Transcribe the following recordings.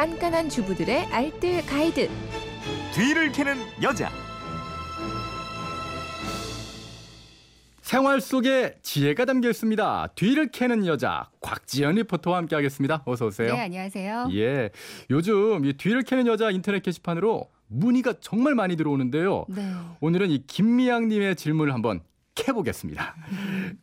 깐깐한 주부들의 알뜰 가이드. 뒤를 캐는 여자. 생활 속에 지혜가 담겨 있습니다. 뒤를 캐는 여자 곽지연 리포터와 함께하겠습니다. 어서 오세요. 네, 안녕하세요. 예, 요즘 이 뒤를 캐는 여자 인터넷 게시판으로 문의가 정말 많이 들어오는데요. 네. 오늘은 이 김미양님의 질문을 한번 캐보겠습니다.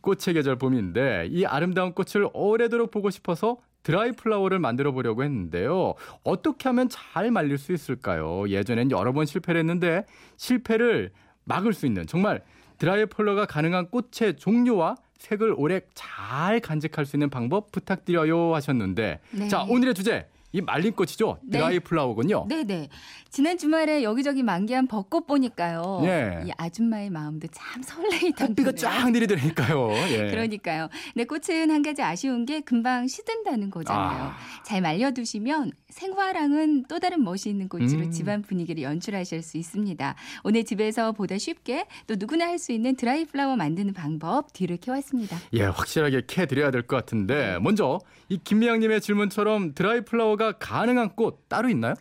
꽃의 계절 봄인데 이 아름다운 꽃을 오래도록 보고 싶어서 드라이 플라워를 만들어 보려고 했는데요. 어떻게 하면 잘 말릴 수 있을까요? 예전엔 여러 번 실패를 했는데 실패를 막을 수 있는 정말 드라이 플라워가 가능한 꽃의 종류와 색을 오래 잘 간직할 수 있는 방법 부탁드려요 하셨는데 네. 자 오늘의 주제 이 말린 꽃이죠 네. 드라이 플라워군요. 네, 네. 지난 주말에 여기저기 만개한 벚꽃 보니까요. 예. 이 아줌마의 마음도 참 설레이던데요. 꽃비가 쫙 내리더라니까요. 예. 그러니까요. 근데 꽃은 한 가지 아쉬운 게 금방 시든다는 거잖아요. 아. 잘 말려두시면 생화랑은 또 다른 멋이 있는 꽃으로 음. 집안 분위기를 연출하실 수 있습니다. 오늘 집에서 보다 쉽게 또 누구나 할 수 있는 드라이 플라워 만드는 방법 뒤를 캐왔습니다. 예, 확실하게 캐 드려야 될 것 같은데 먼저 이 김미양님의 질문처럼 드라이 플라워 가 가능한 꽃 따로 있나요?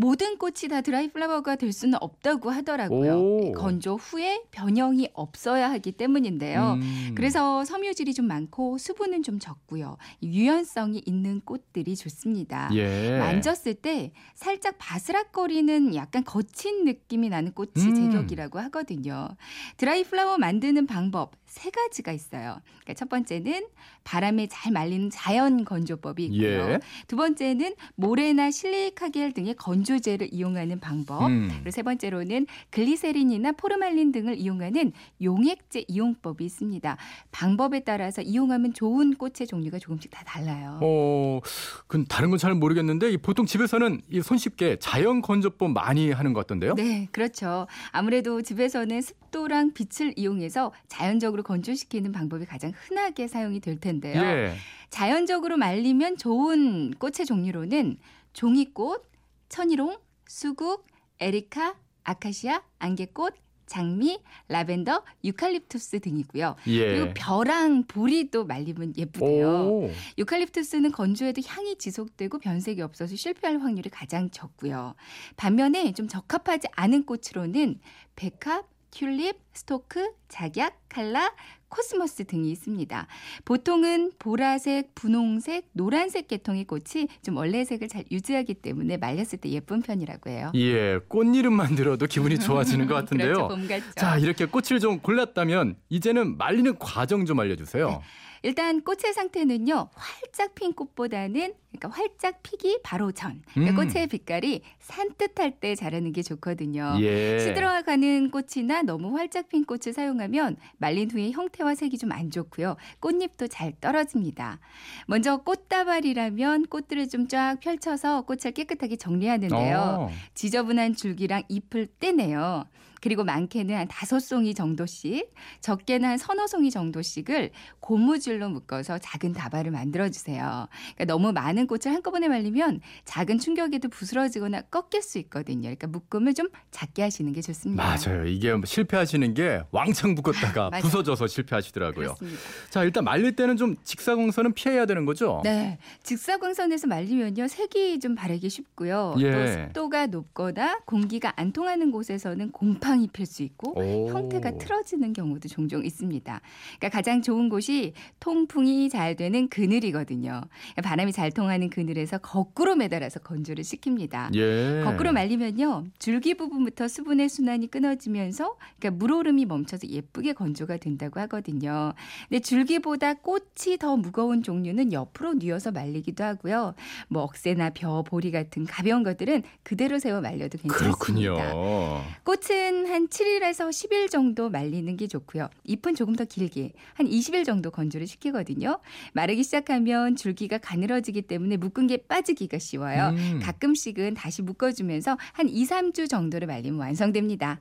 모든 꽃이 다 드라이 플라워가 될 수는 없다고 하더라고요. 오. 건조 후에 변형이 없어야 하기 때문인데요. 음. 그래서 섬유질이 좀 많고 수분은 좀 적고요. 유연성이 있는 꽃들이 좋습니다. 예. 만졌을 때 살짝 바스락거리는 약간 거친 느낌이 나는 꽃이 음. 제격이라고 하거든요. 드라이 플라워 만드는 방법 세 가지가 있어요. 그러니까 첫 번째는 바람에 잘 말리는 자연 건조법이 있고요. 예. 두 번째는 모래나 실리카겔 등의 건조 제를 이용하는 방법. 음. 그리고 세 번째로는 글리세린이나 포르말린 등을 이용하는 용액제 이용법이 있습니다. 방법에 따라서 이용하면 좋은 꽃의 종류가 조금씩 다 달라요. 어, 그 다른 건 잘 모르겠는데 이 보통 집에서는 이 손쉽게 자연 건조법 많이 하는 것 같던데요? 네, 그렇죠. 아무래도 집에서는 습도랑 빛을 이용해서 자연적으로 건조시키는 방법이 가장 흔하게 사용이 될 텐데요. 예. 자연적으로 말리면 좋은 꽃의 종류로는 종이꽃, 천일홍, 수국, 에리카, 아카시아, 안개꽃, 장미, 라벤더, 유칼립투스 등이고요. 예. 그리고 벼랑, 보리 도 말리면 예쁘대요. 오. 유칼립투스는 건조해도 향이 지속되고 변색이 없어서 실패할 확률이 가장 적고요. 반면에 좀 적합하지 않은 꽃으로는 백합, 튤립, 스토크, 작약, 칼라, 코스모스 등이 있습니다. 보통은 보라색, 분홍색, 노란색 계통의 꽃이 좀 원래 색을 잘 유지하기 때문에 말렸을 때 예쁜 편이라고 해요. 예, 꽃 이름만 들어도 기분이 좋아지는 것 같은데요. 그렇죠, 봄 같죠. 자, 이렇게 꽃을 좀 골랐다면 이제는 말리는 과정 좀 알려주세요. 네. 일단 꽃의 상태는요 활짝 핀 꽃보다는 그러니까 활짝 피기 바로 전 그러니까 음. 꽃의 빛깔이 산뜻할 때 자르는 게 좋거든요. 예. 시들어가는 꽃이나 너무 활짝 핀 꽃을 사용하면 말린 후에 형태와 색이 좀 안 좋고요. 꽃잎도 잘 떨어집니다. 먼저 꽃다발이라면 꽃들을 좀 쫙 펼쳐서 꽃을 깨끗하게 정리하는데요. 어. 지저분한 줄기랑 잎을 떼내요. 그리고 많게는 한 다섯 송이 정도씩, 적게는 한 서너 송이 정도씩을 고무줄 로 묶어서 작은 다발을 만들어 주세요. 그러니까 너무 많은 꽃을 한꺼번에 말리면 작은 충격에도 부스러지거나 꺾일 수 있거든요. 그러니까 묶음을 좀 작게 하시는 게 좋습니다. 맞아요. 이게 실패하시는 게 왕창 묶었다가. 부서져서 실패하시더라고요. 그렇습니다. 자, 일단 말릴 때는 좀 직사광선은 피해야 되는 거죠? 네. 직사광선에서 말리면요. 색이 좀 바르기 쉽고요. 예. 또 습도가 높거나 공기가 안 통하는 곳에서는 곰팡이 필 수 있고 오. 형태가 틀어지는 경우도 종종 있습니다. 그러니까 가장 좋은 곳이 통풍이 잘 되는 그늘이거든요. 바람이 잘 통하는 그늘에서 거꾸로 매달아서 건조를 시킵니다. 예. 거꾸로 말리면요 줄기 부분부터 수분의 순환이 끊어지면서 그러니까 물오름이 멈춰서 예쁘게 건조가 된다고 하거든요. 근데 줄기보다 꽃이 더 무거운 종류는 옆으로 뉘어서 말리기도 하고요. 뭐 억새나 벼, 보리 같은 가벼운 것들은 그대로 세워 말려도 괜찮습니다. 그렇군요. 꽃은 한 7일에서 10일 정도 말리는 게 좋고요. 잎은 조금 더 길게 한 20일 정도 건조를 시키거든요. 마르기 시작하면 줄기가 가늘어지기 때문에 묶은 게 빠지기가 쉬워요. 음. 가끔씩은 다시 묶어주면서 한 2, 3주 정도를 말리면 완성됩니다.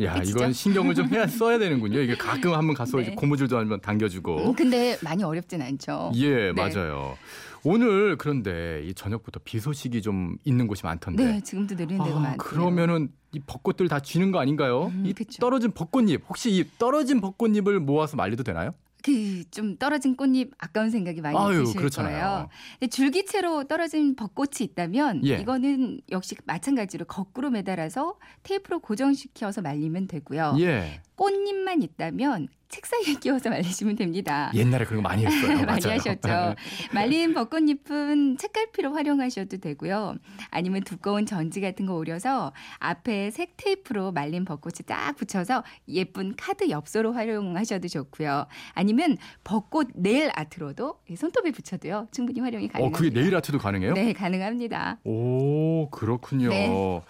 야, 그치죠? 이건 신경을 좀 해야 써야 되는군요. 이게 가끔 한번 가서 네. 이제 고무줄도 한번 당겨주고. 음, 근데 많이 어렵진 않죠. 예, 네. 맞아요. 오늘 그런데 이 저녁부터 비 소식이 좀 있는 곳이 많던데. 네, 지금도 내리는 데가 아, 많아요. 그러면은 이 벚꽃들 다 쥐는 거 아닌가요? 음, 이 그쵸. 떨어진 벚꽃잎 혹시 이 떨어진 벚꽃잎을 모아서 말려도 되나요? 그 좀 떨어진 꽃잎 아까운 생각이 많이 아유, 드실 그렇잖아요. 거예요. 근데 줄기채로 떨어진 벚꽃이 있다면 예. 이거는 역시 마찬가지로 거꾸로 매달아서 테이프로 고정시켜서 말리면 되고요. 예. 꽃잎만 있다면 책상에 끼워서 말리시면 됩니다. 옛날에 그런 거 많이 했어요. 많이 맞아요. 하셨죠. 말린 벚꽃잎은 책갈피로 활용하셔도 되고요. 아니면 두꺼운 전지 같은 거 오려서 앞에 색 테이프로 말린 벚꽃을 딱 붙여서 예쁜 카드 엽서로 활용하셔도 좋고요. 아니면 벚꽃 네일 아트로도 이 손톱에 붙여도요. 충분히 활용이 어, 가능합니다. 그게 네일 아트도 가능해요? 네, 가능합니다. 오, 그렇군요. 네.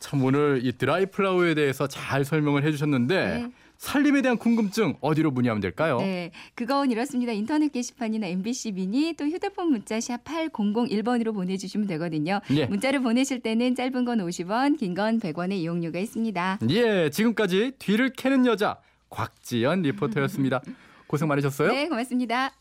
참 오늘 이 드라이 플라워에 대해서 잘 설명을 해주셨는데 네. 살림에 대한 궁금증 어디로 문의하면 될까요? 네, 그건 이렇습니다. 인터넷 게시판이나 MBC 미니 또 휴대폰 문자 샵 8001번으로 보내주시면 되거든요. 예. 문자를 보내실 때는 짧은 건 50원, 긴 건 100원의 이용료가 있습니다. 예, 지금까지 뒤를 캐는 여자 곽지연 리포터였습니다. 고생 많으셨어요? 네, 고맙습니다.